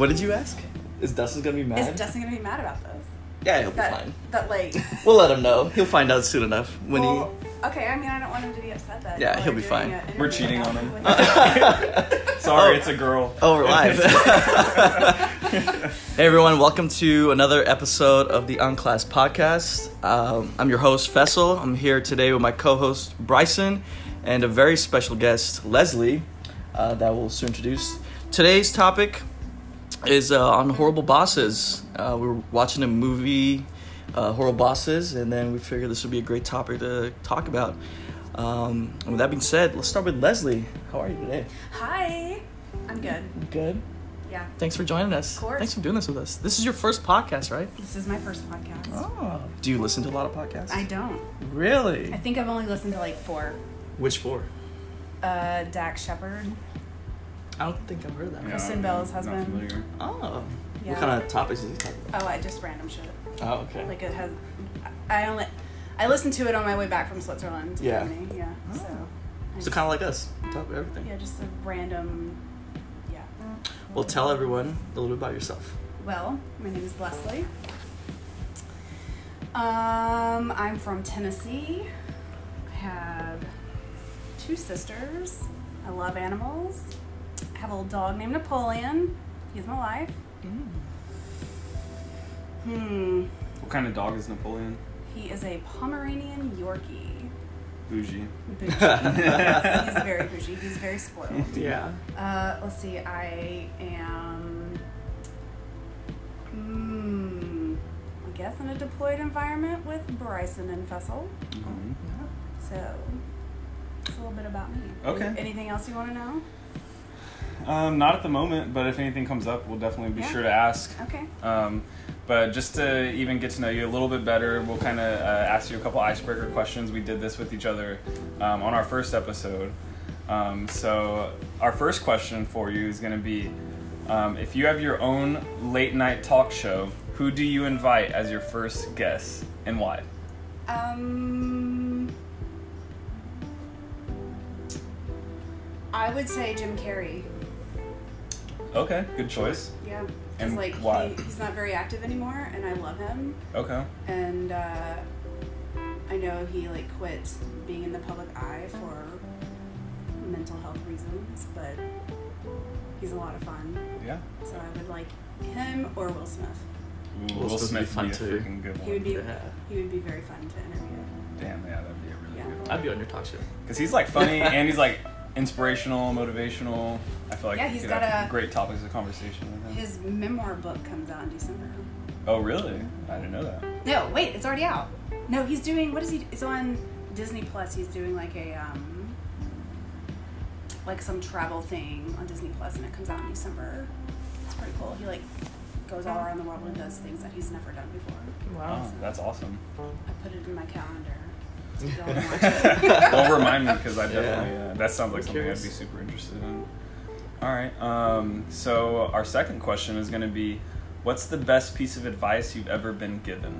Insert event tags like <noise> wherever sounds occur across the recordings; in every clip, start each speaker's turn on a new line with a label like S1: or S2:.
S1: What did you ask? Is Dustin gonna be mad?
S2: Is Dustin gonna be mad about this?
S1: yeah, he'll be fine.
S2: that like. <laughs>
S1: We'll let him know. He'll find out soon enough when
S2: well, okay. I mean, I don't want him to be upset that.
S1: Yeah, he'll be fine.
S3: We're cheating on him. <laughs> <laughs> Sorry,
S1: Oh.
S3: it's a girl.
S1: Oh, we're live. hey everyone, welcome to another episode of the Unclass Podcast. Um, I'm your host Fessel. I'm here today with my co-host Bryson and a very special guest Leslie uh, that we'll soon introduce. Today's topic is uh, on horrible bosses. Uh, we were watching a movie, uh, Horrible Bosses, and then we figured this would be a great topic to talk about. Um, and with that being said, let's start with Leslie. How are you today?
S2: Hi. I'm good.
S1: Good.
S2: Yeah.
S1: Thanks for joining us.
S2: Of course.
S1: Thanks for doing this with us. This is your first podcast, right?
S2: This is my first podcast.
S1: Oh. Do you listen to a lot of podcasts?
S2: I don't.
S1: Really?
S2: I think I've only listened to like four.
S1: Which four?
S2: Uh, Dax Shepard.
S1: I don't think I've heard that.
S3: Yeah,
S2: Kristen Bell's husband.
S3: familiar.
S1: Oh.
S2: Yeah.
S1: What kind of topics is he talking about?
S2: Oh, I just random shit.
S1: Oh, okay.
S2: Like it has. I only. I listened to it on my way back from Switzerland to
S1: Yeah.
S2: Germany. Yeah.
S1: Oh.
S2: So. I
S1: so kind of like us. We talk about everything.
S2: Yeah, just a random. Yeah.
S1: Well, tell everyone a little bit about yourself.
S2: Well, my name is Leslie. Um, I'm from Tennessee. I have two sisters. I love animals. I have a little dog named Napoleon. He's my life. Hmm.
S3: What kind of dog is Napoleon?
S2: He is a Pomeranian Yorkie.
S3: Bougie.
S2: Bougie. <laughs> He's very bougie. He's very spoiled. <laughs>
S1: Yeah.
S2: Uh, let's see. I am. Hmm. I guess in a deployed environment with Bryson and Fessel.
S3: Mhm.
S2: So, it's a little bit about me.
S3: Okay.
S2: Anything else you want to know?
S3: Um, not at the moment, but if anything comes up, we'll definitely be
S2: Yeah.
S3: sure to ask.
S2: Okay.
S3: Um, but just to even get to know you a little bit better, we'll kind of uh, ask you a couple icebreaker questions. We did this with each other um, on our first episode. Um, so, our first question for you is going to be um, if you have your own late night talk show, who do you invite as your first guest and why?
S2: Um. I would say Jim Carrey.
S3: Okay, good choice.
S2: Yeah. Because,
S3: And
S2: like,
S3: why?
S2: He, he's not very active anymore, and I love him.
S3: Okay.
S2: and uh, I know he like quit being in the public eye for mental health reasons, but he's a lot of fun.
S3: Yeah.
S2: So I would like him or Will Smith.
S3: Ooh,
S1: Will
S3: Will
S1: Smith would be fun
S3: would be a
S1: too.
S3: freaking good one.
S2: He would be
S1: Yeah.
S2: he would be very fun to interview.
S3: Damn, yeah, that'd be a really
S2: Yeah.
S3: good one.
S1: I'd be on your talk show.
S3: Because he's like funny and he's like inspirational, motivational. I feel like
S2: Yeah,
S3: you
S2: he's
S3: could
S2: got a-
S3: great topics of conversation with him.
S2: His memoir book comes out in December.
S3: oh, really? I didn't know that.
S2: No, wait, it's already out. No, he's doing what is he? It's on Disney Plus. He's doing like a um, like some travel thing on Disney Plus, and it comes out in December. It's pretty cool. He like goes all around the world and does things that he's never done before.
S3: Oh, that's awesome.
S2: I put it in my calendar. So don't watch it.
S3: well, remind me because I
S1: Yeah.
S3: definitely uh, that sounds like
S1: I'm
S3: something
S1: curious.
S3: I'd be super interested in. All right. Um, so our second question is going to be, what's the best piece of advice you've ever been given?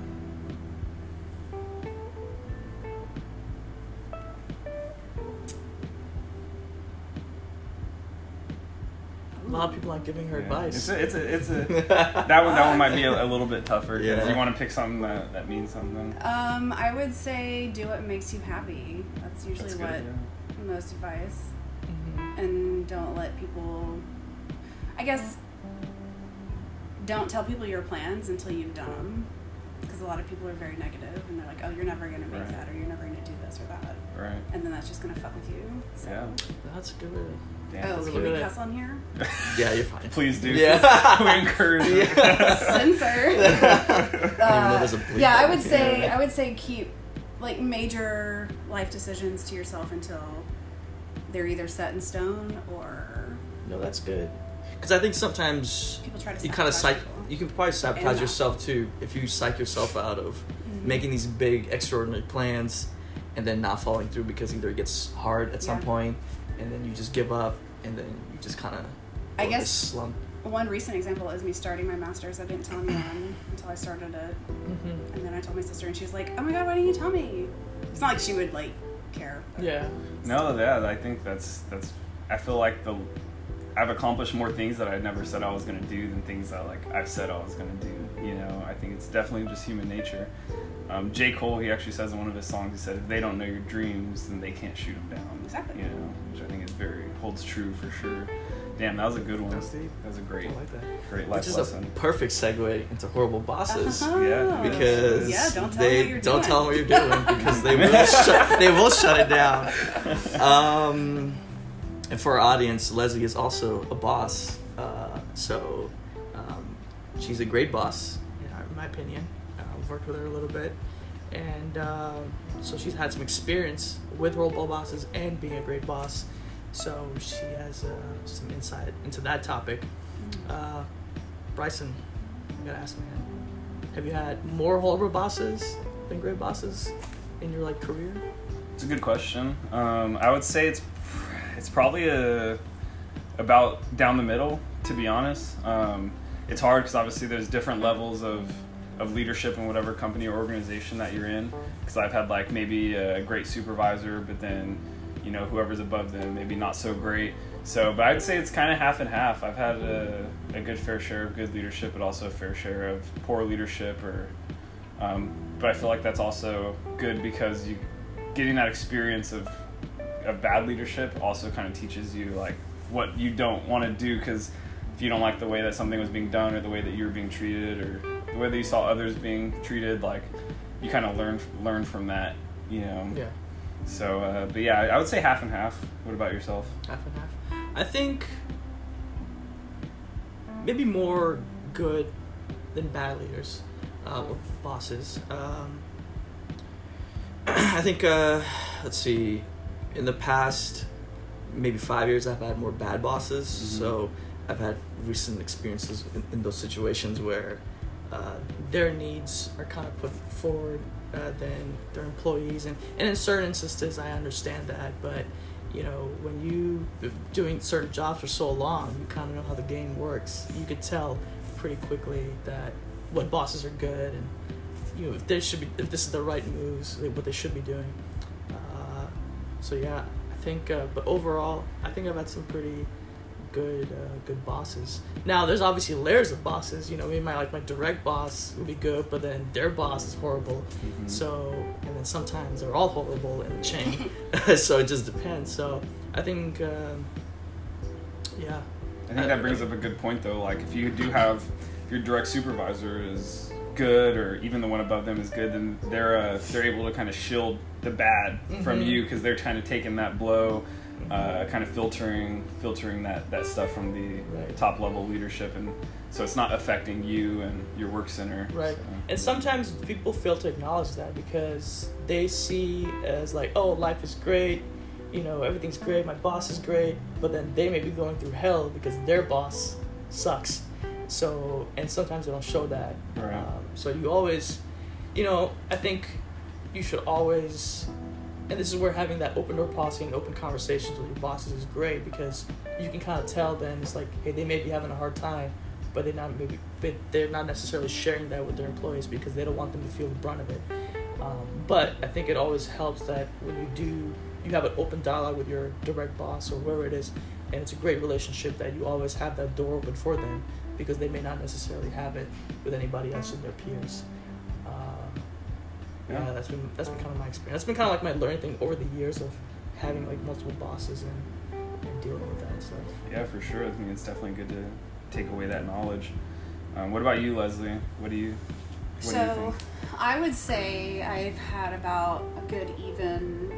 S1: Lot of people aren't giving her
S3: Yeah.
S1: advice.
S3: It's a, it's a, it's a that one that one might be a, a little bit tougher.
S1: Yeah.
S3: You want to pick something that, that means something.
S2: Um, I would say do what makes you happy. That's usually
S3: That's
S2: what
S3: good. yeah.
S2: most advice.
S1: Mhm.
S2: and don't let people i guess don't tell people your plans until you've done them because a lot of people are very negative and they're like oh you're never going to make
S3: Right.
S2: that or you're never going to do this or that
S3: Right.
S2: and then that's just going to fuck with you so.
S3: Yeah.
S1: That's good.
S3: Damn.
S2: oh
S1: That's
S2: can we
S1: really-
S2: cuss on here <laughs>
S1: Yeah, you're fine.
S3: Please do.
S1: Yeah. <laughs>
S3: we encourage <laughs> it.
S1: Yeah.
S2: censor Uh,
S1: there's a bleep
S2: yeah i would say
S1: Yeah.
S2: i would say keep like major life decisions to yourself until they're either set in stone or
S1: No, that's good. Because I think sometimes
S2: people try to
S1: you kind of
S2: sabotage
S1: psych.
S2: people.
S1: You can probably sabotage yourself too if you psych yourself out of
S2: Mhm.
S1: making these big extraordinary plans and then not following through because either it gets hard at some point and then you just give up and then you just kind of
S2: I guess-
S1: slump.
S2: One recent example is me starting my master's. I didn't tell anyone until I started it,
S1: Mm-hmm.
S2: and then I told my sister, and she's like, "Oh my god, why didn't you tell me?" It's not like she would like care. but-
S1: Yeah.
S3: No, yeah, I think that's that's. I feel like the I've accomplished more things that I never said I was gonna do than things that like I've said I was gonna do. You know, I think it's definitely just human nature. Um, J. Cole, he actually says in one of his songs, he said, "If they don't know your dreams, then they can't shoot them down."
S2: Exactly.
S3: You know, which I think is very holds true for sure. Damn, that was a good one. That was a great,
S4: I like that.
S3: great life
S4: Which is
S3: lesson.
S4: a perfect segue into horrible bosses.
S2: Uh-huh.
S3: Yeah,
S4: Because
S2: Yeah, don't tell them
S4: they
S2: what you're
S4: don't
S2: doing.
S4: tell them what you're doing because they <laughs> will shut they will shut it down. Um, and for our audience, Leslie is also a boss, uh, so um, she's a great boss in, our, in my opinion. Uh, I've worked with her a little bit, and uh, so she's had some experience with role bosses and being a great boss. So she has uh, some insight into that topic. Uh, Bryson, I gotta ask, man, have you had more horrible bosses than great bosses in your like career?
S3: It's a good question. Um, I would say it's it's probably a about down the middle. To be honest, um, it's hard because obviously there's different levels of of leadership in whatever company or organization that you're in. Because I've had like maybe a great supervisor, but then you know whoever's above them maybe not so great. So, but I'd say it's kind of half and half. I've had a, a good fair share of good leadership, but also a fair share of poor leadership. Or, um, but I feel like that's also good because you getting that experience of of bad leadership also kind of teaches you like what you don't want to do because if you don't like the way that something was being done or the way that you were being treated or the way that you saw others being treated like you kind of learn learn from that you know
S4: Yeah,
S3: so uh, but yeah i would say half and half what about yourself
S4: half and half. I think maybe more good than bad leaders uh, or bosses. Um, <clears throat> I think, uh, let's see, in the past maybe five years, I've had more bad bosses.
S3: Mhm.
S4: So I've had recent experiences in, in those situations where uh, their needs are kind of put forward uh, than their employees. And, and in certain instances, I understand that. But, you know, when you doing certain jobs for so long, you kind of know how the game works. You could tell pretty quickly that what bosses are good and you know if they should be if this is the right moves what they should be doing uh, so yeah i think uh, but overall i think i've had some pretty good uh, good bosses. Now there's obviously layers of bosses. You know maybe my like my direct boss would be good but then their boss is horrible.
S3: Mhm.
S4: so and then sometimes they're all horrible in the chain. <laughs> <laughs> So it just depends. So i think um, yeah.
S3: I think that brings up a good point though. Like if you do have if your direct supervisor is good or even the one above them is good, then they're uh, they're able to kind of shield the bad from
S4: Mhm.
S3: you because they're kind of taking that blow, uh, kind of filtering filtering that that stuff from the
S4: Right.
S3: top level leadership, and so it's not affecting you and your work center.
S4: Right.
S3: So,
S4: And sometimes people fail to acknowledge that because they see as like, oh, life is great, you know, everything's great, my boss is great, but then they may be going through hell because their boss sucks. So, and sometimes they don't show that.
S3: Right.
S4: Um, so you always, you know, I think you should always, and this is where having that open door policy and open conversations with your bosses is great because you can kind of tell then it's like, hey, they may be having a hard time, but they're not maybe, they're not necessarily sharing that with their employees because they don't want them to feel the brunt of it. Um, but I think it always helps that when you do, you have an open dialogue with your direct boss or whoever it is, and it's a great relationship that you always have that door open for them because they may not necessarily have it with anybody else in their peers. Yeah.
S3: Yeah.
S4: that's been that's been kind of my experience. That's been kind of like my learning thing over the years of having like multiple bosses and, and dealing with that stuff.
S3: yeah, for sure. I think it's definitely good to take away that knowledge. Um, what about you, Leslie? What do you what do you
S2: so
S3: think?
S2: I would say I've had about a good even,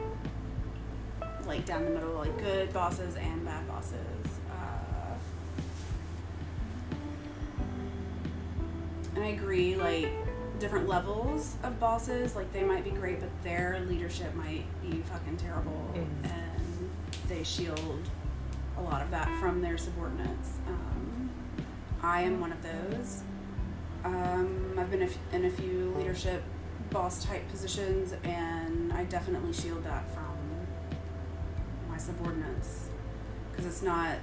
S2: like down the middle, like good bosses and bad bosses. Uh, and I agree, like different levels of bosses, like they might be great, but their leadership might be fucking terrible,
S4: Mhm.
S2: and they shield a lot of that from their subordinates. Um, I am one of those. Um, I've been a f- in a few leadership boss type positions, and I definitely shield that from my subordinates because it's not.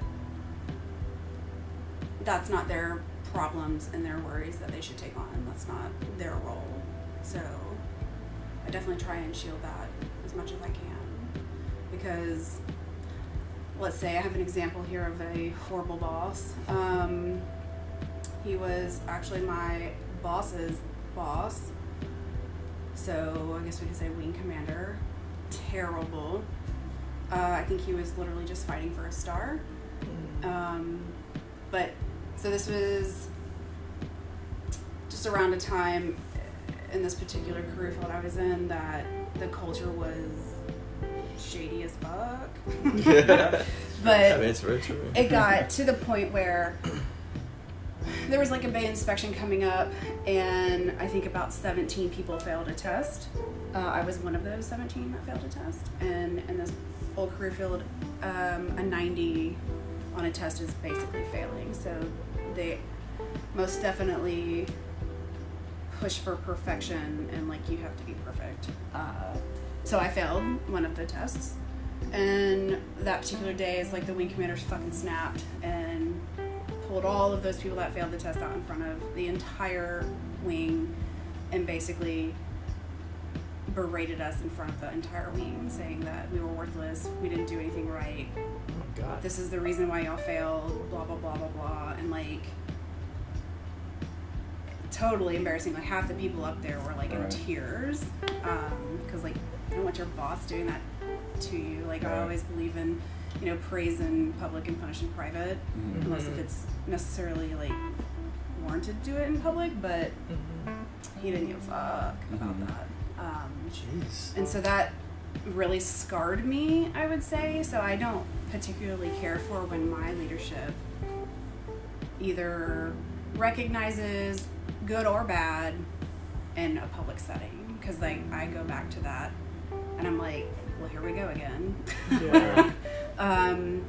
S2: That's not their problems and their worries that they should take on. That's not their role. So I definitely try and shield that as much as I can because let's say I have an example here of a horrible boss. Um, he was actually my boss's boss. So I guess we could say wing commander. Terrible. Uh, I think he was literally just fighting for a star. Um, but so this was just around a time in this particular career field I was in that the culture was shady as fuck.
S4: Yeah. <laughs>
S2: but
S4: I mean, it's very true.
S2: it got to the point where there was like a bay inspection coming up, and I think about 17 people failed a test. Uh, I was one of those 17 that failed a test, and in this old career field, um, a 90 on a test is basically failing. So they most definitely push for perfection, and like you have to be perfect. Uh, so I failed one of the tests, and that particular day is like the wing commanders fucking snapped and pulled all of those people that failed the test out in front of the entire wing and basically berated us in front of the entire wing, saying that we were worthless, we didn't do anything right,
S4: god.
S2: this is the reason why y'all failed, blah blah blah blah blah, and like totally embarrassing. Like half the people up there were like in
S3: Right.
S2: tears, because like you don't want your boss doing that to you. Like I always believe in, you know, praise in public and punish in private,
S3: Mhm.
S2: unless if it's necessarily like warranted to do it in public. But
S4: Mhm.
S2: he didn't give a fuck about
S3: Mhm.
S2: that. Um,
S4: Jeez.
S2: and so that really scarred me, I would say. So I don't particularly care for when my leadership either recognizes good or bad in a public setting. Because, like, I go back to that and I'm like, well, here we go again.
S4: Yeah. <laughs>
S2: um,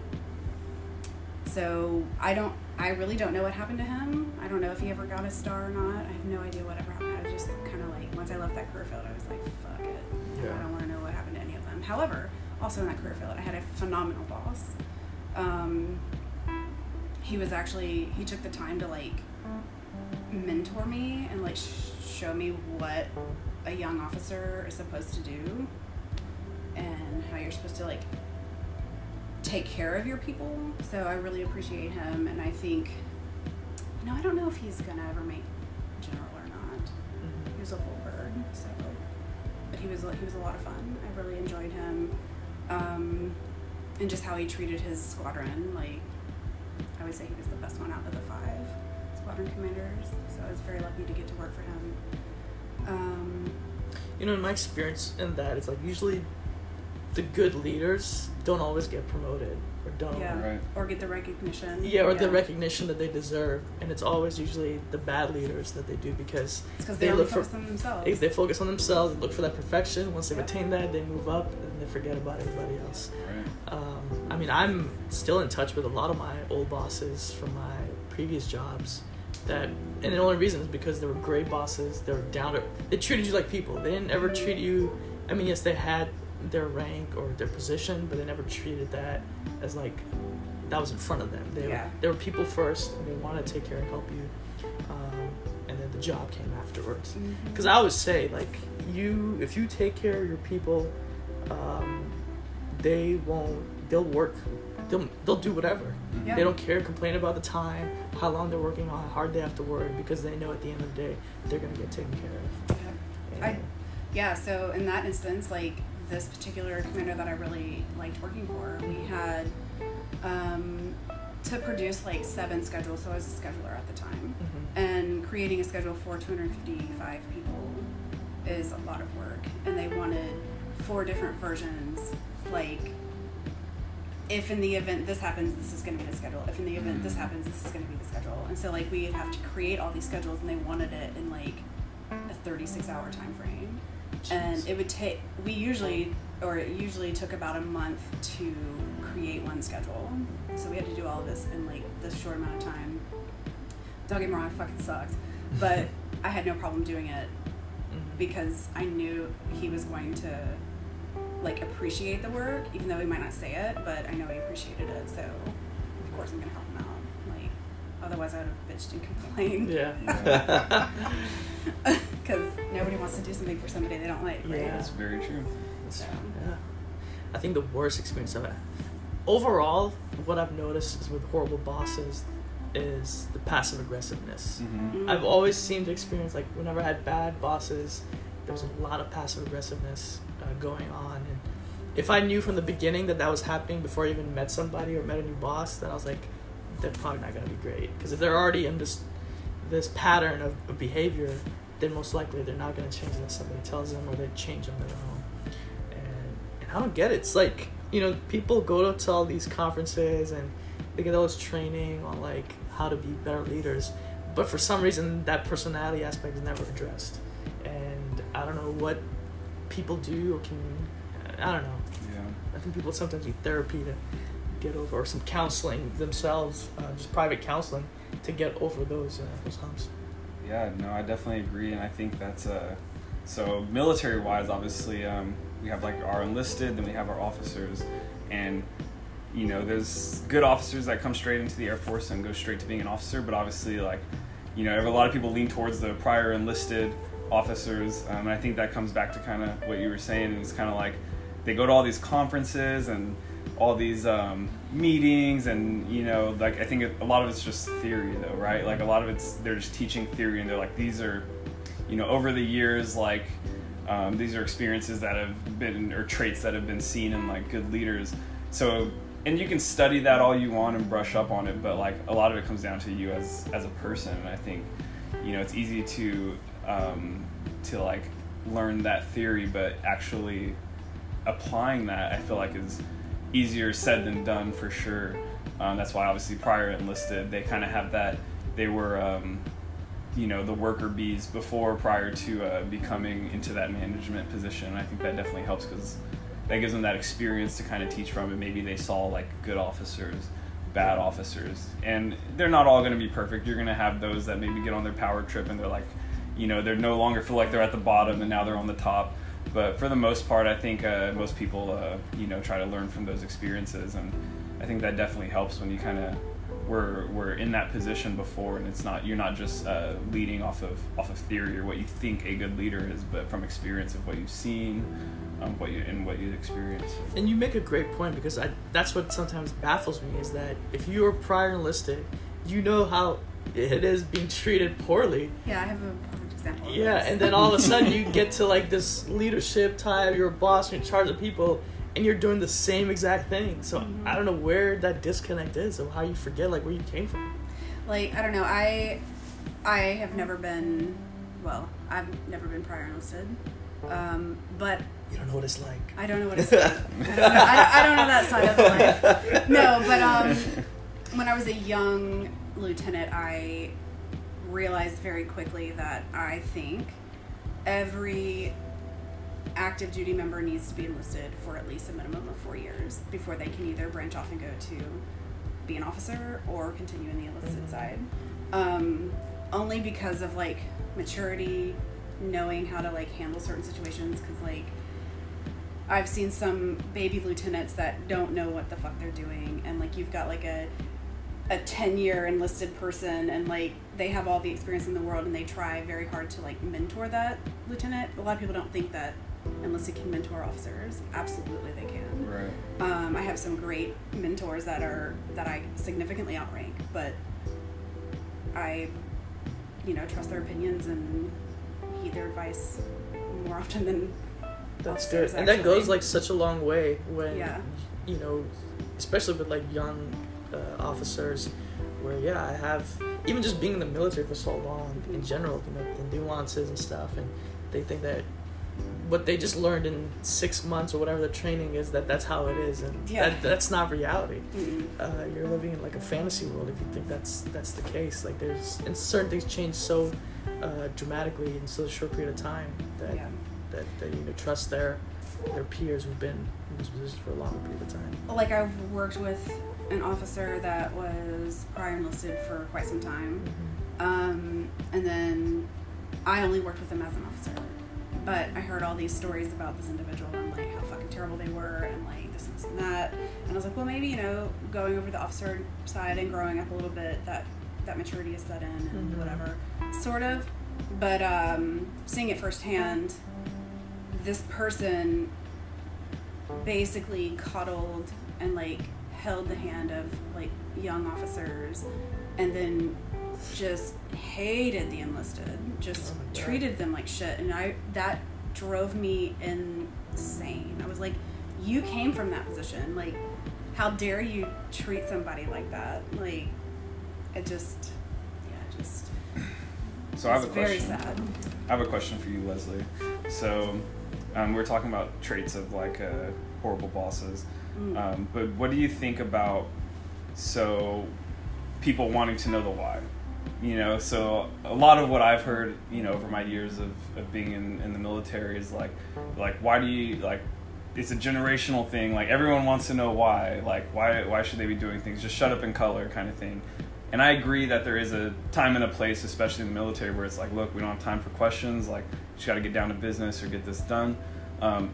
S2: so I don't, I really don't know what happened to him. I don't know if he ever got a star or not. I have no idea whatever happened. I was just kind of like, once I left that career field, I was like, fuck it.
S4: Yeah.
S2: I don't want However, also in that career field, I had a phenomenal boss. Um, he was actually, he took the time to like mentor me and like sh- show me what a young officer is supposed to do and how you're supposed to like take care of your people. So I really appreciate him, and I think, you know, I don't know if he's gonna ever make he was he was a lot of fun. I really enjoyed him, um, and just how he treated his squadron. Like, I would say he was the best one out of the five squadron commanders. So I was very lucky to get to work for him. Um,
S4: You know, in my experience in that, it's like usually the good leaders don't always get promoted or don't.
S2: yeah,
S3: Right.
S2: or get the recognition.
S4: Yeah, or the recognition that they deserve, and it's always usually the bad leaders that they do because
S2: It's
S4: they
S2: they, only
S4: look for-
S2: focus on themselves.
S4: they, they focus on themselves, look for that perfection. Once they've
S2: Yep.
S4: attained that, they move up and they forget about everybody else.
S3: Right.
S4: Um, I mean, I'm still in touch with a lot of my old bosses from my previous jobs. That and the only reason is because they were great bosses. They were down to. They treated you like people. They didn't ever treat you. I mean, yes, they had their rank or their position, but they never treated that as like that was in front of them. They
S2: Yeah.
S4: were, they were people first, and they wanted to take care and help you. Um, and then the job came afterwards. Because I always say, like, you, if you take care of your people, um, they won't, they'll work, they'll, they'll do whatever.
S2: Yeah.
S4: They don't care, complain about the time, how long they're working, how hard they have to work, because they know at the end of the day, they're going to get taken care of.
S2: I,
S4: And-
S2: yeah, so in that instance, like this particular commander that I really liked working for, we had um, to produce like seven schedules. So I was a scheduler at the time,
S4: Mhm.
S2: and creating a schedule for 255 people is a lot of work. And they wanted four different versions, like. If in the event this happens, this is going to be the schedule. If in the event this
S3: Mm.
S2: happens, this is going to be the schedule. And so, like, we'd have to create all these schedules, and they wanted it in like a 36 hour time frame and it would take we usually or it usually took about a month to create one schedule. So we had to do all of this in like this short amount of time. Don't get me wrong it fucking sucked. But <laughs> i had no problem doing it
S4: Mhm.
S2: because i knew he was going to like appreciate the work even though he might not say it but i know he appreciated it so of course i'm gonna help him out. Like otherwise i would have bitched and <laughs> complained.
S4: Yeah.
S2: because <laughs> nobody wants to do something for somebody they don't like right?
S4: Yeah.
S3: That's very true.
S2: So,
S4: Yeah. I think the worst experience I've overall, what I've noticed is with horrible bosses is the passive aggressiveness.
S3: hmm
S4: I've always seemed to experience like whenever I had bad bosses, there was a lot of passive aggressiveness uh, going on, and if I knew from the beginning that that was happening before I even met somebody or met a new boss, then I was like, they're probably not gonna be great because if they're already in this this pattern of, of behavior, then most likely they're not gonna change unless somebody tells them or they change on their own. And, and I don't get it. It's like you know people go to all these conferences and they get all this training on like how to be better leaders, but for some reason that personality aspect is never addressed. And I don't know what people do or can I don't know.
S3: Yeah.
S4: I think people sometimes need therapy to get over, or some counseling themselves, uh, just private counseling to get over those uh, those humps.
S3: Yeah, no, I definitely agree, and I think that's uh, so military wise. Obviously, um, we have like our enlisted, then we have our officers, and you know, there's good officers that come straight into the Air Force and go straight to being an officer, but obviously, like you know, a lot of people lean towards the prior enlisted officers, um, and I think that comes back to kind of what you were saying. And it's kind of like they go to all these conferences and all these um, meetings and you know like i think a lot of it's just theory though right? Like a lot of it's they're just teaching theory and they're like these are you know over the years like um, these are experiences that have been or traits that have been seen in like good leaders. So and you can study that all you want and brush up on it but like a lot of it comes down to you as as a person. And i think you know it's easy to um, to like learn that theory but actually applying that i feel like is easier said than done for sure. Um, that's why obviously prior enlisted. They kind of have that they were um, you know the worker bees before prior to uh, becoming into that management position. And i think that definitely helps because that gives them that experience to kind of teach from and maybe they saw like good officers bad officers. And they're not all going to be perfect. You're going to have those that maybe get on their power trip and they're like you know they're no longer feel like they're at the bottom and now they're on the top but for the most part i think uh, most people uh, you know try to learn from those experiences and i think that definitely helps when you kind of were were in that position before and it's not you're not just uh, leading off of off of theory or what you think a good leader is but from experience of what you've seen um, what you and what you experienced
S4: And you make a great point because I, that's what sometimes baffles me is that if you are prior enlisted, you know how it is being treated poorly.
S2: Yeah, I have a perfect example.
S4: Yeah, and then all of a sudden you get to like this leadership type, you're a boss, you're in charge of people, and you're doing the same exact thing. So
S2: Mhm.
S4: I don't know where that disconnect is or how you forget like where you came from.
S2: like I don't know. I I have never been. Well, I've never been prior enlisted. Um, but
S4: You don't know what it's like.
S2: I don't know what it's like. I don't know, I, I don't know that side of the life. No, but um, when I was a young lieutenant, I realized very quickly that I think every active duty member needs to be enlisted for at least a minimum of four years before they can either branch off and go to be an officer or continue in the enlisted
S4: Mhm.
S2: side. Um, only because of like maturity, knowing how to like handle certain situations. Because like I've seen some baby lieutenants that don't know what the fuck they're doing, and like you've got like a a 10 year enlisted person and like they have all the experience in the world and they try very hard to like mentor that lieutenant. A lot of people don't think that enlisted can mentor officers. Absolutely they can.
S3: Right.
S2: Um, i have some great mentors that are that i significantly outrank but i you know trust their opinions and heed their advice more often than
S4: That's good. And that goes like such a long way when
S2: Yeah.
S4: you know, especially with like young uh, officers where yeah, I have even just being in the military for so long in general, you know, the nuances and stuff and they think that what they just learned in six months or whatever the training is that that's how it is and
S2: Yeah.
S4: that, that's not reality uh, you're living in like a fantasy world if you think that's that's the case like there's and certain things change so uh, dramatically in such a short period of time that
S2: Yeah.
S4: that they need to trust their their peers who've been in this position for a longer period of time
S2: like I've worked with an officer that was prior enlisted for quite some time, um, and then I only worked with him as an officer. But I heard all these stories about this individual and like how fucking terrible they were and like this and this and that. And I was like, well, maybe you know, going over the officer side and growing up a little bit, that that maturity is set in and
S4: Mhm.
S2: whatever, sort of. But um, seeing it firsthand, this person basically coddled and like held the hand of like young officers and then just hated the enlisted just
S4: Oh
S2: treated them like shit. And i that drove me insane. I was like you came from that position. Like how dare you treat somebody like that? Like it just yeah just
S3: So I have a
S2: it's very
S3: question.
S2: sad.
S3: I have a question for you, Leslie. So, um, we're talking about traits of like uh, horrible bosses,
S2: Mm.
S3: um, but what do you think about so people wanting to know the why? You know, so a lot of what I've heard, you know, over my years of, of being in, in the military is like, like why do you like? It's a generational thing. Like everyone wants to know why. Like why why should they be doing things? Just shut up and color, kind of thing. And I agree that there is a time and a place, especially in the military, where it's like, look, we don't have time for questions. Like, just got to get down to business or get this done. Um,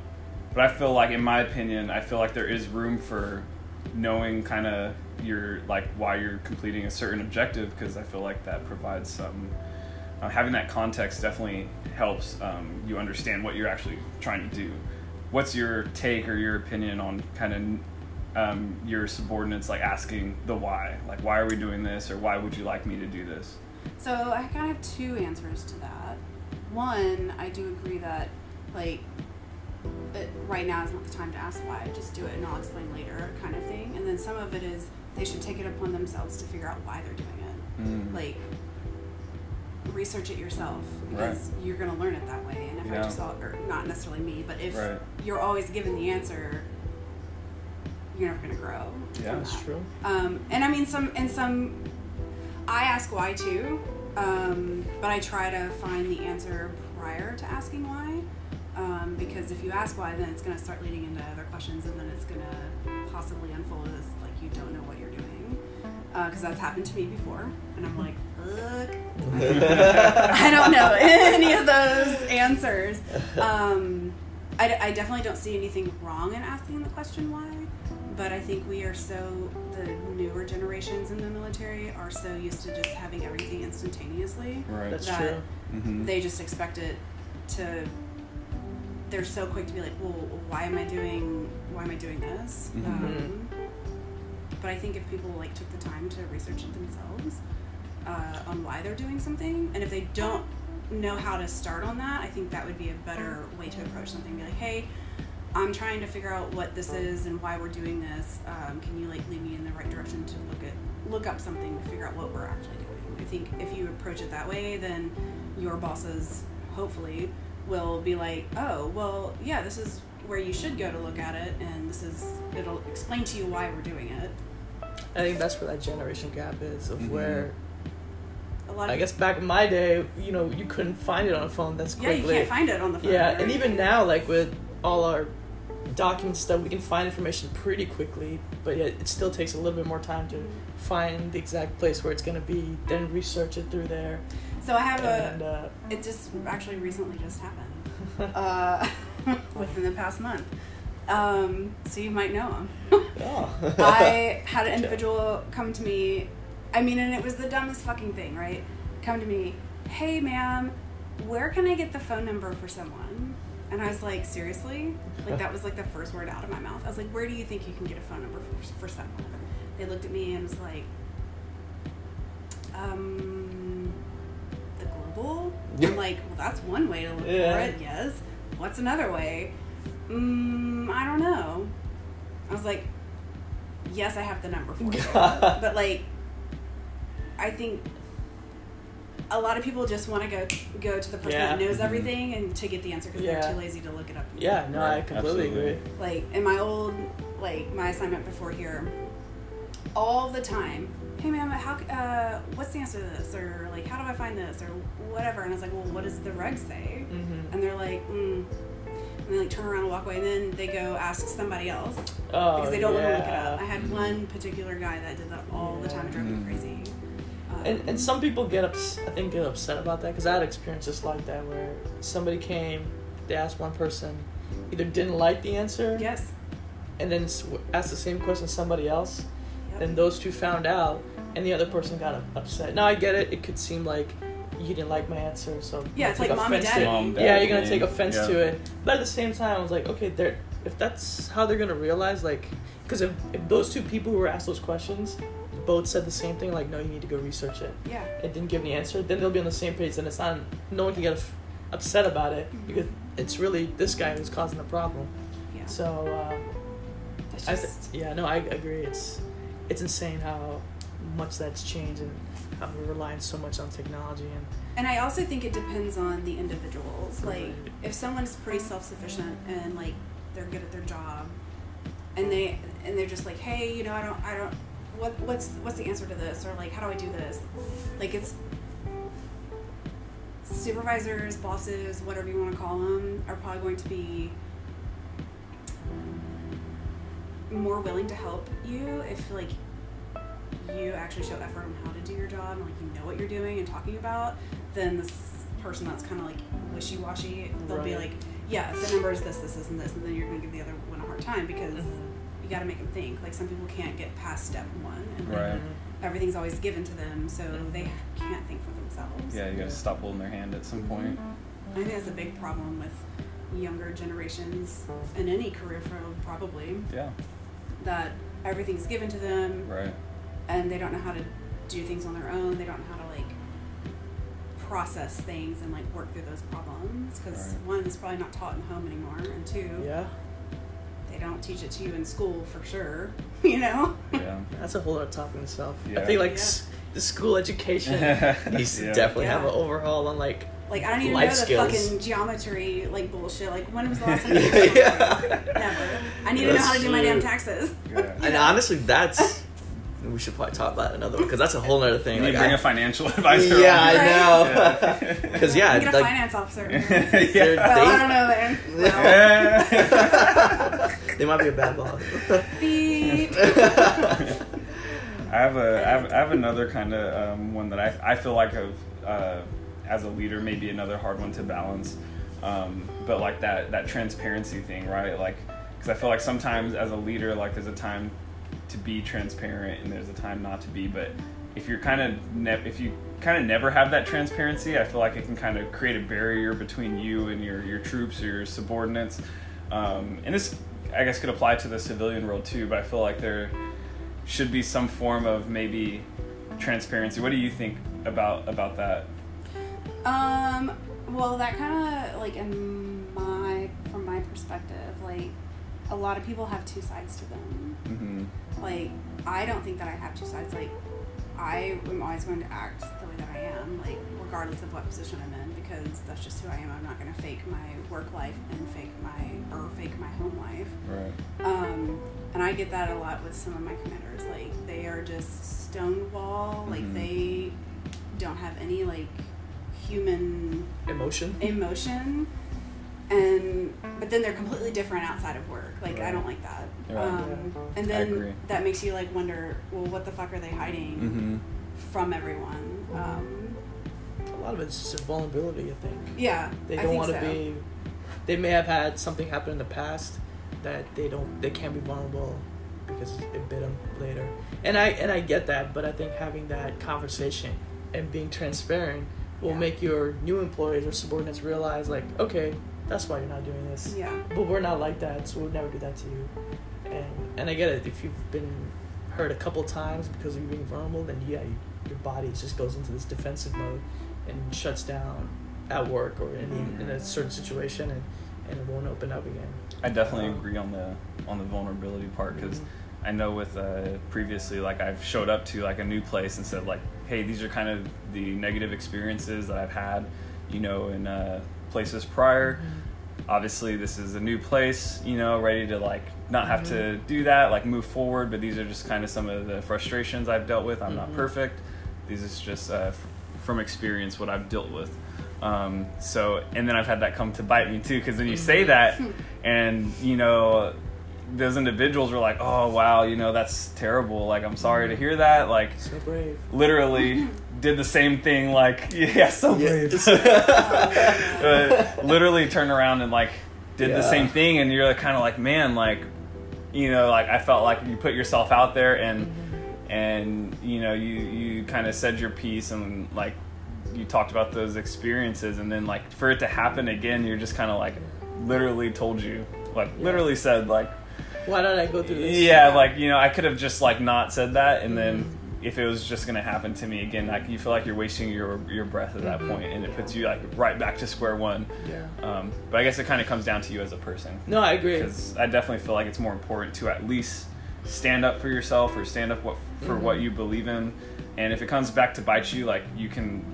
S3: but I feel like, in my opinion, I feel like there is room for knowing kind of your like why you're completing a certain objective because I feel like that provides some. Uh, having that context definitely helps um, you understand what you're actually trying to do. What's your take or your opinion on kind of um, your subordinates like asking the why like why are we doing this or why would you like me to do this
S2: So I kind of have two answers to that. One, I do agree that like it, right now is not the time to ask why. Just do it and I'll explain later, kind of thing. And then some of it is they should take it upon themselves to figure out why they're doing it.
S3: Mm.
S2: Like research it yourself because you're gonna learn it that way. And if I just all, or not necessarily me, but if
S3: Right.
S2: you're always given the answer, you're never gonna grow.
S3: Yeah.
S4: That's
S2: that.
S4: true.
S2: Um, and I mean, some and some, I ask why too, um, but I try to find the answer prior to asking why, um, because if you ask why, then it's going to start leading into other questions, and then it's going to possibly unfold as like you don't know what you're doing, because that's happened to me before, and I'm like, look, <laughs> I don't know any of those answers. Um, I, I definitely don't see anything wrong in asking the question why, but I think we are so, the newer generations in the military are so used to just having everything instantaneously.
S3: right
S4: That's
S2: that
S4: true.
S3: mm-hmm.
S2: They just expect it to, they're so quick to be like, well, why am I doing, why am I doing this?
S3: Mhm.
S2: Um, but I think if people like took the time to research it themselves uh, on why they're doing something, and if they don't know how to start on that, I think that would be a better way to approach something. Be like, hey, I'm trying to figure out what this is and why we're doing this. Um, can you like lead me in the right direction to look at look up something to figure out what we're actually doing? I think if you approach it that way, then your bosses hopefully will be like, oh, well, yeah, this is where you should go to look at it, and this is it'll explain to you why we're doing it.
S4: I think that's where that generation gap is of
S3: Mhm.
S4: where
S2: A lot of
S4: I guess back in my day, you know, you couldn't find it on a phone that's
S2: yeah, you
S4: quickly.
S2: can't find it on the phone.
S4: Yeah,
S2: right?
S4: and even now, like with all our document stuff, we can find information pretty quickly, but yet it still takes a little bit more time to find the exact place where it's going to be, then research it through there.
S2: So I have
S4: And
S2: a.
S4: uh,
S2: It just actually recently just happened. <laughs> uh, <laughs> within the past month. Um, so you might know him.
S4: oh. <laughs>
S2: I had an individual come to me. I mean, and it was the dumbest fucking thing, right? Come to me, hey, ma'am, where can I get the phone number for someone? And I was like, seriously? Like, that was like the first word out of my mouth. I was like, where do you think you can get a phone number for, for someone? They looked at me and was like, um, the global? I'm like, well, that's one way to look
S4: Yeah.
S2: for it, yes. What's another way? Mm, I don't know. I was like, yes, I have the number for you. <laughs> but like, I think a lot of people just want to go go to the person
S4: Yeah.
S2: that knows
S3: Mhm.
S2: everything and to get the answer because
S4: Yeah.
S2: they're too lazy to look it up.
S4: yeah, no, I completely
S3: absolutely.
S4: agree.
S2: Like in my old, like my assignment before here, all the time. Hey, ma'am, how? Uh, what's the answer to this? Or like, how do I find this? Or whatever. And I was like, well, what does the reg say?
S4: Mm-hmm.
S2: And they're like, mm. And they like turn around and walk away. And then they go ask somebody else
S4: Oh,
S2: because they don't want to look it up. I had one particular guy that did that all the time. It drove me crazy. Um,
S4: And, and some people get ups- I think get upset about that because I had experiences like that where somebody came, they asked one person, either didn't like the answer,
S2: yes.
S4: and then asked the same question to somebody else.
S2: Yep.
S4: Then those two found out, and the other person got upset. Now I get it; it could seem like you didn't like my answer, so
S2: Yeah,
S4: you
S2: it's
S4: take
S2: like mommy,
S4: offense
S2: daddy.
S4: to it.
S3: Mom,
S4: yeah,
S3: dad
S4: you're gonna take offense
S3: Yeah.
S4: to it. But at the same time, I was like, okay, they're if that's how they're gonna realize, like, because if, if those two people who were asked those questions both said the same thing, like no, you need to go research it,
S2: Yeah.
S4: It didn't give the answer, then they'll be on the same page, and it's not no one can get f- upset about it
S2: Mhm.
S4: because it's really this guy who's causing the problem.
S2: Yeah.
S4: So uh,
S2: It's
S4: I
S2: just,
S4: th- yeah, no, I agree. It's it's insane how much that's changed and how we're relying so much on technology and
S2: and I also think it depends on the individuals. Like, if someone's pretty self-sufficient and like they're good at their job, and they and they're just like, hey, you know, I don't, I don't, what, what's, what's the answer to this, or like, how do I do this? Like, it's supervisors, bosses, whatever you want to call them, are probably going to be more willing to help you if like you actually show effort on how to do your job and like you know what you're doing and talking about than this person that's kind of like wishy-washy they'll be like yeah the number is this this this and this and then you're gonna give the other one a hard time because
S4: Mm-hmm.
S2: you got to make them think like some people can't get past step one and like,
S3: Right.
S2: everything's always given to them so
S4: Mhm.
S2: they can't think for themselves
S3: Yeah, you gotta stop holding their hand at some point.
S2: I think that's a big problem with younger generations in any career field probably
S3: Yeah,
S2: that everything's given to them
S3: right.
S2: and they don't know how to do things on their own. They don't know how to like process things and like work through those problems because
S3: Right.
S2: one, is probably not taught in the home anymore, and two,
S4: yeah,
S2: they don't teach it to you in school for sure. <laughs> You know?
S3: Yeah.
S4: that's a whole other topic in itself. I think like
S2: Yeah.
S4: s- the school education <laughs> needs to
S3: Yeah.
S4: definitely have an overhaul on like
S2: Like I don't even
S4: Life
S2: know the
S4: skills.
S2: fucking geometry like bullshit. Like when was the last <laughs> time you did
S1: Yeah.
S2: geometry? Never. I need to know
S1: That's
S2: how to do my
S1: true.
S2: damn taxes.
S3: Yeah. <laughs>
S1: And honestly, that's <laughs> we should probably talk about another one because that's a whole other
S3: You
S1: thing.
S3: need to
S1: Like,
S3: bring
S1: I-
S3: a financial advisor.
S1: yeah,
S3: on
S1: I
S3: here.
S1: know.
S3: Yeah.
S1: Because yeah,
S2: Get a
S1: like
S2: finance officer.
S1: they're-
S2: well,
S1: they,
S2: I don't know then. Well,
S1: they might be a bad boss.
S2: beep.
S3: I have a I have, I have another kind of um, one that I, I feel like of uh, as a leader maybe another hard one to balance, um, but like that that transparency thing, right? Like because I feel like sometimes as a leader, like there's a time to be transparent and there's a time not to be, but if you're kind of ne- if you kind of never have that transparency, I feel like it can kind of create a barrier between you and your your troops or your subordinates, um, and this I guess could apply to the civilian world too. But I feel like there should be some form of maybe transparency. What do you think about about that?
S2: Um, well, that kind of like in my from my perspective, like a lot of people have two sides to them.
S3: Mm-hmm.
S2: Like I don't think that I have two sides. Like I am always going to act the way that I am, like regardless of what position I'm in, because that's just who I am. I'm not going to fake my work life and fake my or fake my home life.
S3: Right.
S2: Um, and I get that a lot with some of my commanders. Like they are just stonewall. Like
S3: Mhm.
S2: they don't have any like human
S4: emotion.
S2: emotion and but then they're completely different outside of work like i don't like that
S3: Right.
S2: um, and then that makes you like wonder well what the fuck are they hiding
S3: Mm-hmm.
S2: from everyone um,
S4: A lot of it's just vulnerability. I think
S2: yeah
S4: they don't want to
S2: so.
S4: be. They may have had something happen in the past that they don't. They can't be vulnerable because it bit them later. And I and I get that, but I think having that conversation and being transparent will
S2: Yeah.
S4: make your new employees or subordinates realize, like, okay, that's why you're not doing this.
S2: yeah
S4: but we're not like that, so we'll never do that to you. And and I get it. If you've been hurt a couple times because of you being vulnerable, then yeah, you, your body just goes into this defensive mode and shuts down at work or in,
S2: Mhm.
S4: in a certain situation, and, and it won't open up again.
S3: I definitely
S4: Um,
S3: agree on the on the vulnerability part because
S4: Mhm.
S3: I know with uh, previously like I've showed up to like a new place and said like, hey, these are kind of the negative experiences that I've had, you know, in uh, places prior. Obviously, this is a new place, you know, ready to like not have to do that, like move forward. But these are just kind of some of the frustrations I've dealt with. I'm not
S4: Mhm.
S3: perfect. These is just uh, f- from experience what I've dealt with. Um, so, and then I've had that come to bite me too, because then you say that, <laughs> and you know, those individuals were like, "Oh wow, you know, that's terrible. Like, I'm sorry to hear that. Like,
S4: So brave.
S3: literally <laughs> did the same thing. Like, <laughs> yeah, so <laughs> brave. But literally turned around and like did the same thing, and you're kind of like, man, like, you know, like I felt like you put yourself out there and and you know you you kind of said your piece and like you talked about those experiences and then like for it to happen again you're just kind of like literally told you like
S4: Yeah.
S3: literally said like
S4: Why did I go through this?
S3: yeah, like you know, I could have just like not said that, and then
S4: Mm-hmm.
S3: if it was just gonna happen to me again, like you feel like you're wasting your your breath at that point, and it puts you like right back to square one.
S4: Yeah.
S3: Um, but I guess it kind of comes down to you as a person.
S4: No, I agree.
S3: because I definitely feel like it's more important to at least stand up for yourself or stand up what, for
S4: Mhm.
S3: what you believe in. And if it comes back to bite you, like you can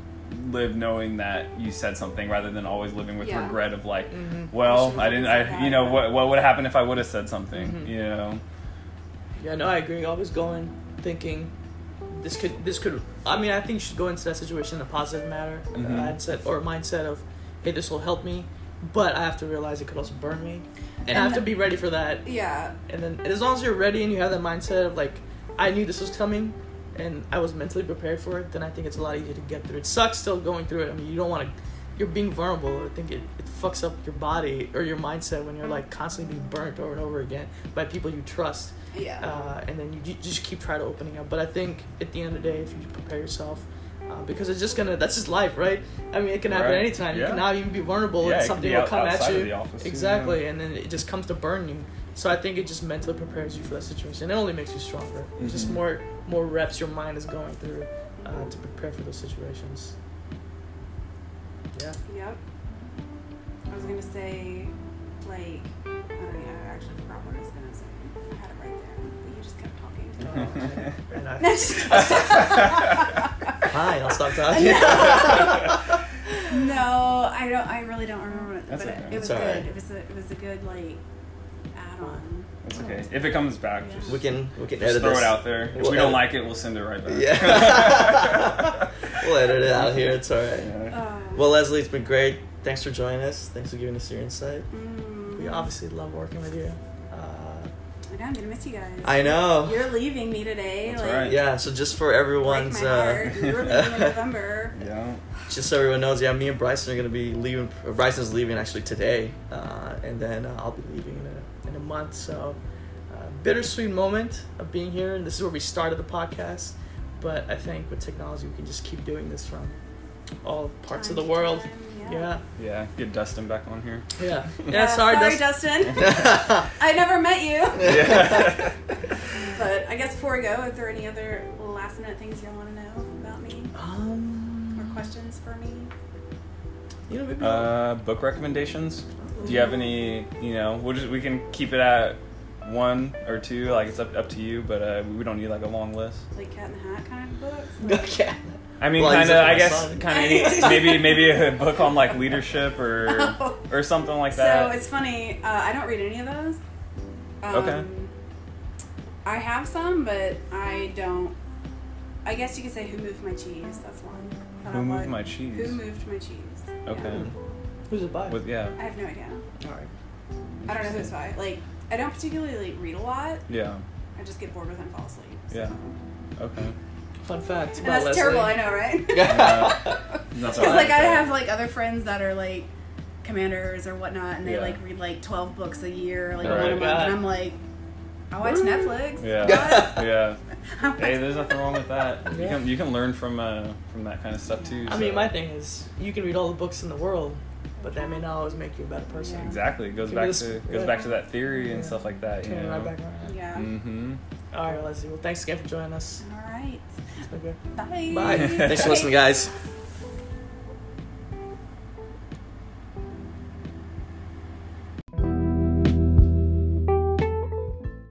S3: live knowing that you said something rather than always living with
S2: Yeah.
S3: regret of like,
S4: Mhm.
S3: well,
S2: Should've
S3: I didn't, I,
S2: that.
S3: you know, what what would have happened if I would have said something,
S4: Mhm.
S3: you know?
S4: Yeah, no, I agree. Always going thinking this could this could. I mean, I think you should go into that situation in a positive manner, uh,
S3: Mhm.
S4: mindset or mindset of, hey, this will help me, but I have to realize it could also burn me, and, I have to be ready for that.
S2: Yeah.
S4: And then, and as long as you're ready and you have that mindset of like, I knew this was coming, and I was mentally prepared for it, then I think it's a lot easier to get through. It sucks still going through it. I mean, you don't want to. You're being vulnerable. I think it, it fucks up your body or your mindset when you're like constantly being burnt over and over again by people you trust
S2: Yeah.
S4: uh, and then you ju- just keep trying to opening up. But I think at the end of the day, if you prepare yourself, uh, because it's just gonna that's just life, right? I mean, it can happen
S3: Right.
S4: anytime. You
S3: Yeah.
S4: can not even be vulnerable,
S3: Yeah,
S4: and something will come at
S3: outside of
S4: you.
S3: the office, too,
S4: exactly,
S3: yeah.
S4: and then it just comes to burn you. So I think it just mentally prepares you for that situation. It only makes you stronger. It's Just more more reps your mind is going through uh, to prepare for those situations. Yeah.
S2: Yep. I was gonna say, like, I don't know. I actually forgot what I was gonna say. I had it right there, but you just kept talking.
S4: Oh, <laughs> okay. And I-
S2: No, just- <laughs>
S4: Fine, I'll stop talking. <laughs>
S2: no, I don't. I really don't remember it.
S3: That's
S2: but
S3: okay.
S2: it, it was
S4: It's
S2: good.
S4: alright.
S2: It was a. It was a good like add-on.
S3: It's okay. If it comes back,
S2: Yeah.
S3: just,
S1: We can we can
S3: just
S1: edit
S3: throw
S1: this.
S3: it out there. If
S1: We'll
S3: we don't
S1: edit-
S3: like it, we'll send it right back.
S1: Yeah. <laughs> we'll edit it out here. It's all right.
S3: Yeah.
S2: Uh,
S1: Well, Leslie, it's been great. Thanks for joining us. Thanks for giving us your insight.
S2: mm,
S4: we obviously love working with you. Uh,
S2: I know. I'm gonna miss you guys.
S1: I know.
S2: You're leaving me today.
S3: That's
S2: like,
S3: right.
S1: Yeah. So just for
S2: break
S1: everyone's,
S2: my
S1: uh,
S2: heart. You're leaving in <laughs> November.
S3: Yeah.
S1: just so everyone knows, yeah, me and Bryson are gonna be leaving. Bryson's leaving actually today, uh, and then uh, I'll be leaving in a in a month. So uh, bittersweet moment of being here, and this is where we started the podcast. But I think with technology, we can just keep doing this from all parts of the
S4: world.
S2: time,
S4: Yeah,
S3: Yeah. Get Dustin back on here.
S4: yeah, <laughs> yeah.
S2: Yeah,
S4: sorry,
S2: sorry,
S4: Dustin.
S2: Dustin. <laughs> I never met you.
S3: Yeah. <laughs>
S2: But I guess before we go, is there are any other last minute things you want to know about me or
S1: um,
S2: questions for me?
S1: You know, maybe.
S3: Uh, book recommendations. Do you have any? You know, we'll just we can keep it at one or two. Like it's up up to you, but uh, we don't need like a long list.
S2: Like Cat in the Hat kind of books? <laughs>
S1: okay.
S3: I mean,
S1: Well,
S3: kind of. I guess kind of any <laughs> maybe maybe a book on like leadership or <laughs>
S2: Oh.
S3: or something like that.
S2: So it's funny. Uh, I don't read any of those. Um,
S3: Okay.
S2: I have some, but I don't. I guess you could say "Who Moved My Cheese." That's one.
S3: Who moved
S2: like-
S3: my cheese?
S2: Who moved my cheese?
S3: Okay.
S4: Who's it by?
S3: With yeah,
S2: I have no idea.
S4: All right.
S2: I don't know who it's by. Like, I don't particularly like, read a lot.
S3: yeah,
S2: I just get bored with it and fall asleep. so.
S3: Yeah. okay.
S4: Fun fact
S2: And
S4: about
S2: that's
S4: Leslie.
S2: terrible, I know, right? <laughs>
S3: Yeah. <laughs>
S2: Because
S3: That's
S2: like I have like other friends that are like commanders or whatnot, and they
S3: Yeah.
S2: like read like twelve books a year, like
S3: Right.
S2: one a month, and I'm like, I watch Netflix.
S3: Yeah. <laughs> Yeah.
S2: I'm
S3: Hey, there's nothing wrong with that. You
S4: Yeah.
S3: can you can learn from uh, from that kind of stuff too.
S4: I mean, my thing is, you can read all the books in the world, but that may not always make you a better person.
S2: Yeah.
S3: Exactly. It goes back
S4: this-
S3: to goes
S4: yeah.
S3: back to that theory and
S4: Yeah.
S3: stuff like that. You
S4: Turn it
S3: know.
S4: right back
S2: yeah.
S3: Mm-hmm.
S4: All right, Leslie. Well, thanks again for joining us.
S2: All right.
S4: It's been good.
S2: Bye.
S4: Bye. <laughs>
S1: Thanks for listening, guys.